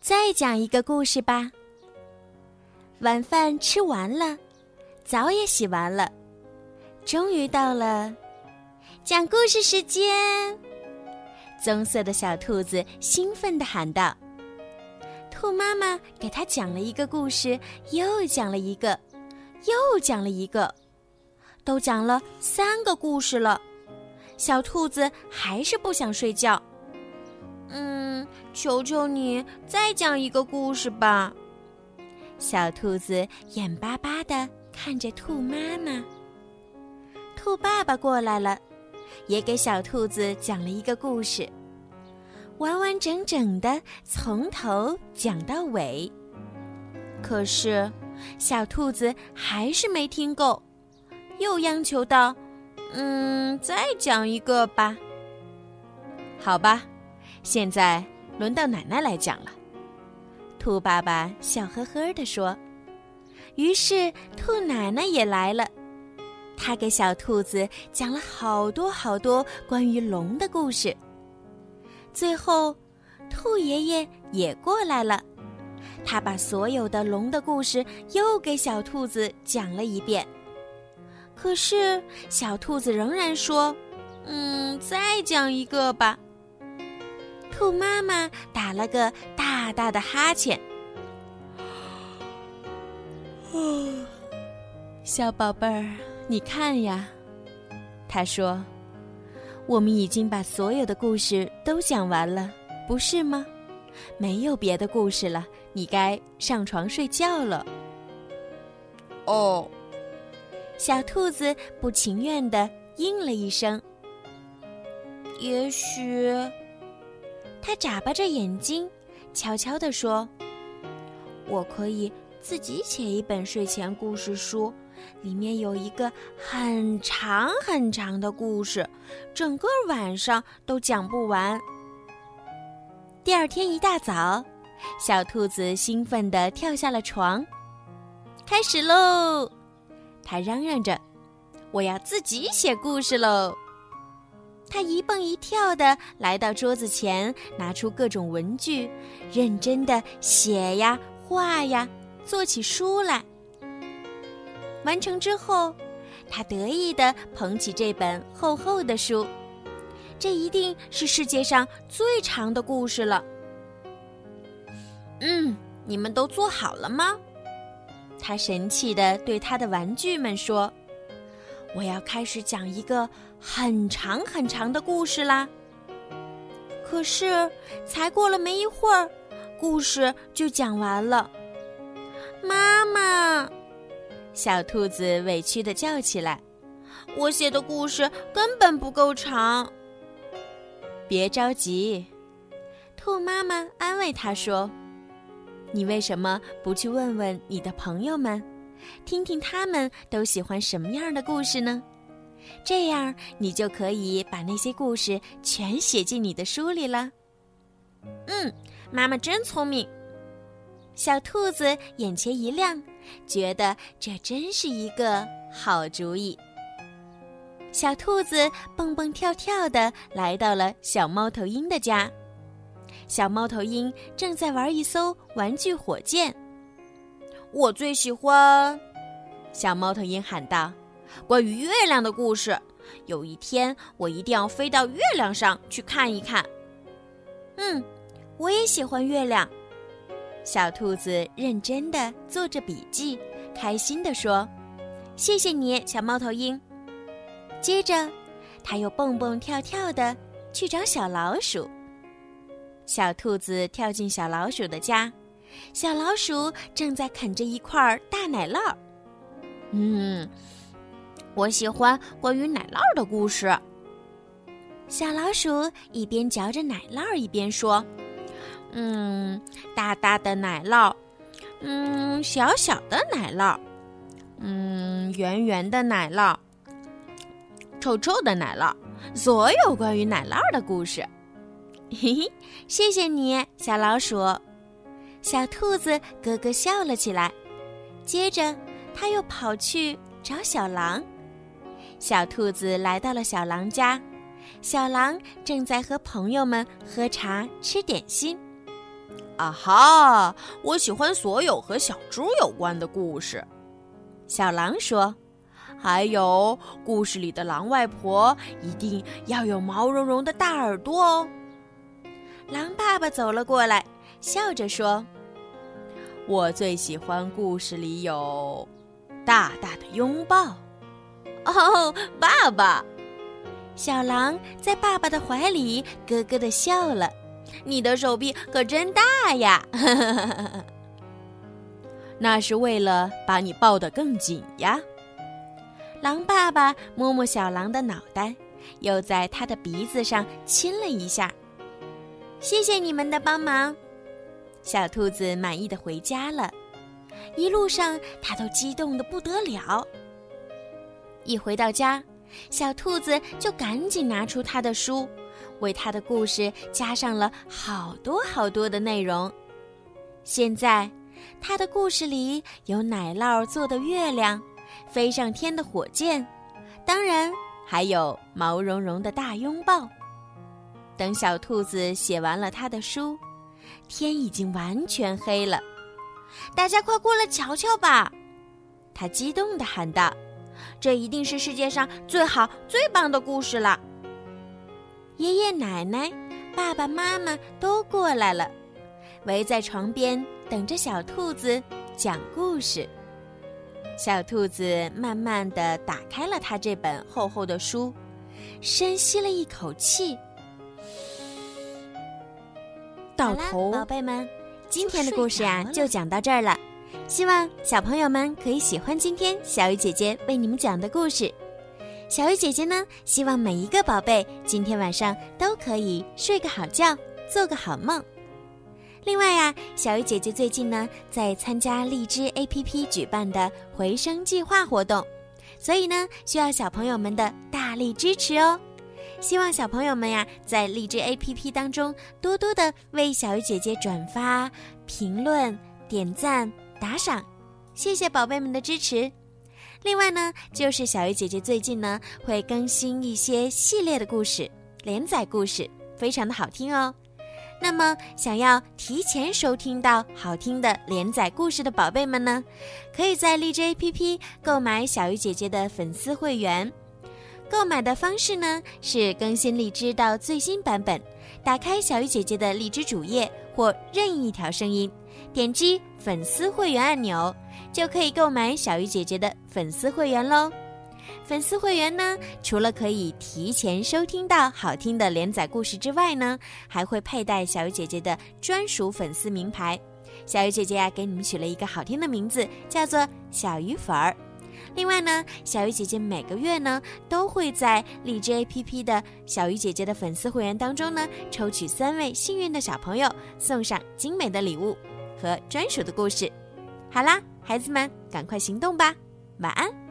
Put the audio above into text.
再讲一个故事吧。晚饭吃完了，澡也洗完了，终于到了讲故事时间。棕色的小兔子兴奋地喊道：“兔妈妈给他讲了一个故事，又讲了一个，又讲了一个，都讲了三个故事了。小兔子还是不想睡觉。求求你再讲一个故事吧。”小兔子眼巴巴地看着兔妈妈。兔爸爸过来了。也给小兔子讲了一个故事，完完整整的从头讲到尾。可是，小兔子还是没听够，又央求道：“嗯，再讲一个吧。”好吧，现在轮到奶奶来讲了。兔爸爸笑呵呵地说。于是，兔奶奶也来了。他给小兔子讲了好多好多关于龙的故事。最后，兔爷爷也过来了，他把所有的龙的故事又给小兔子讲了一遍。可是，小兔子仍然说：“嗯，再讲一个吧。”兔妈妈打了个大大的哈欠。小宝贝儿。你看呀，他说：“我们已经把所有的故事都讲完了，不是吗？没有别的故事了，你该上床睡觉了。”哦，小兔子不情愿的应了一声。也许，他眨巴着眼睛，悄悄地说：“我可以自己写一本睡前故事书。”里面有一个很长很长的故事，整个晚上都讲不完。第二天一大早，小兔子兴奋地跳下了床，开始喽！它嚷嚷着：“我要自己写故事喽！”他一蹦一跳地来到桌子前，拿出各种文具，认真地写呀、画呀，做起书来。完成之后，他得意地捧起这本厚厚的书，这一定是世界上最长的故事了。嗯，你们都做好了吗？他神气地对他的玩具们说：“我要开始讲一个很长很长的故事啦。”可是才过了没一会儿，故事就讲完了。妈妈。小兔子委屈的叫起来：“我写的故事根本不够长。”别着急，兔妈妈安慰他说：“你为什么不去问问你的朋友们，听听他们都喜欢什么样的故事呢？这样你就可以把那些故事全写进你的书里了。”嗯，妈妈真聪明。小兔子眼前一亮。觉得这真是一个好主意。小兔子蹦蹦跳跳的来到了小猫头鹰的家，小猫头鹰正在玩一艘玩具火箭。我最喜欢，小猫头鹰喊道：“关于月亮的故事。有一天，我一定要飞到月亮上去看一看。”嗯，我也喜欢月亮。小兔子认真的做着笔记，开心地说：“谢谢你，小猫头鹰。”接着，他又蹦蹦跳跳的去找小老鼠。小兔子跳进小老鼠的家，小老鼠正在啃着一块大奶酪。嗯，我喜欢关于奶酪的故事。小老鼠一边嚼着奶酪，一边说。嗯，大大的奶酪，嗯，小小的奶酪，嗯，圆圆的奶酪，臭臭的奶酪，所有关于奶酪的故事。嘿嘿，谢谢你，小老鼠。小兔子咯咯笑了起来，接着他又跑去找小狼。小兔子来到了小狼家，小狼正在和朋友们喝茶吃点心。啊哈！我喜欢所有和小猪有关的故事。小狼说：“还有故事里的狼外婆一定要有毛茸茸的大耳朵哦。”狼爸爸走了过来，笑着说：“我最喜欢故事里有大大的拥抱。”哦，爸爸！小狼在爸爸的怀里咯咯的笑了。你的手臂可真大呀！那是为了把你抱得更紧呀。狼爸爸摸摸小狼的脑袋，又在他的鼻子上亲了一下。谢谢你们的帮忙，小兔子满意的回家了。一路上，它都激动的不得了。一回到家，小兔子就赶紧拿出他的书。为他的故事加上了好多好多的内容。现在，他的故事里有奶酪做的月亮，飞上天的火箭，当然还有毛茸茸的大拥抱。等小兔子写完了他的书，天已经完全黑了。大家快过来瞧瞧吧！他激动地喊道：“这一定是世界上最好最棒的故事了！”爷爷奶奶、爸爸妈妈都过来了，围在床边等着小兔子讲故事。小兔子慢慢的打开了他这本厚厚的书，深吸了一口气。到头，宝贝们，今天的故事呀就讲到这儿了。希望小朋友们可以喜欢今天小鱼姐姐为你们讲的故事。小鱼姐姐呢，希望每一个宝贝今天晚上都可以睡个好觉，做个好梦。另外呀，小鱼姐姐最近呢在参加荔枝 APP 举办的回声计划活动，所以呢需要小朋友们的大力支持哦。希望小朋友们呀在荔枝 APP 当中多多的为小鱼姐姐转发、评论、点赞、打赏，谢谢宝贝们的支持。另外呢，就是小鱼姐姐最近呢会更新一些系列的故事、连载故事，非常的好听哦。那么，想要提前收听到好听的连载故事的宝贝们呢，可以在荔枝 APP 购买小鱼姐姐的粉丝会员。购买的方式呢是更新荔枝到最新版本，打开小鱼姐姐的荔枝主页或任意一条声音，点击粉丝会员按钮。就可以购买小鱼姐姐的粉丝会员喽。粉丝会员呢，除了可以提前收听到好听的连载故事之外呢，还会佩戴小鱼姐姐的专属粉丝名牌。小鱼姐姐呀，给你们取了一个好听的名字，叫做小鱼粉儿。另外呢，小鱼姐姐每个月呢，都会在荔枝 APP 的小鱼姐姐的粉丝会员当中呢，抽取三位幸运的小朋友，送上精美的礼物和专属的故事。好啦。孩子们，赶快行动吧！晚安。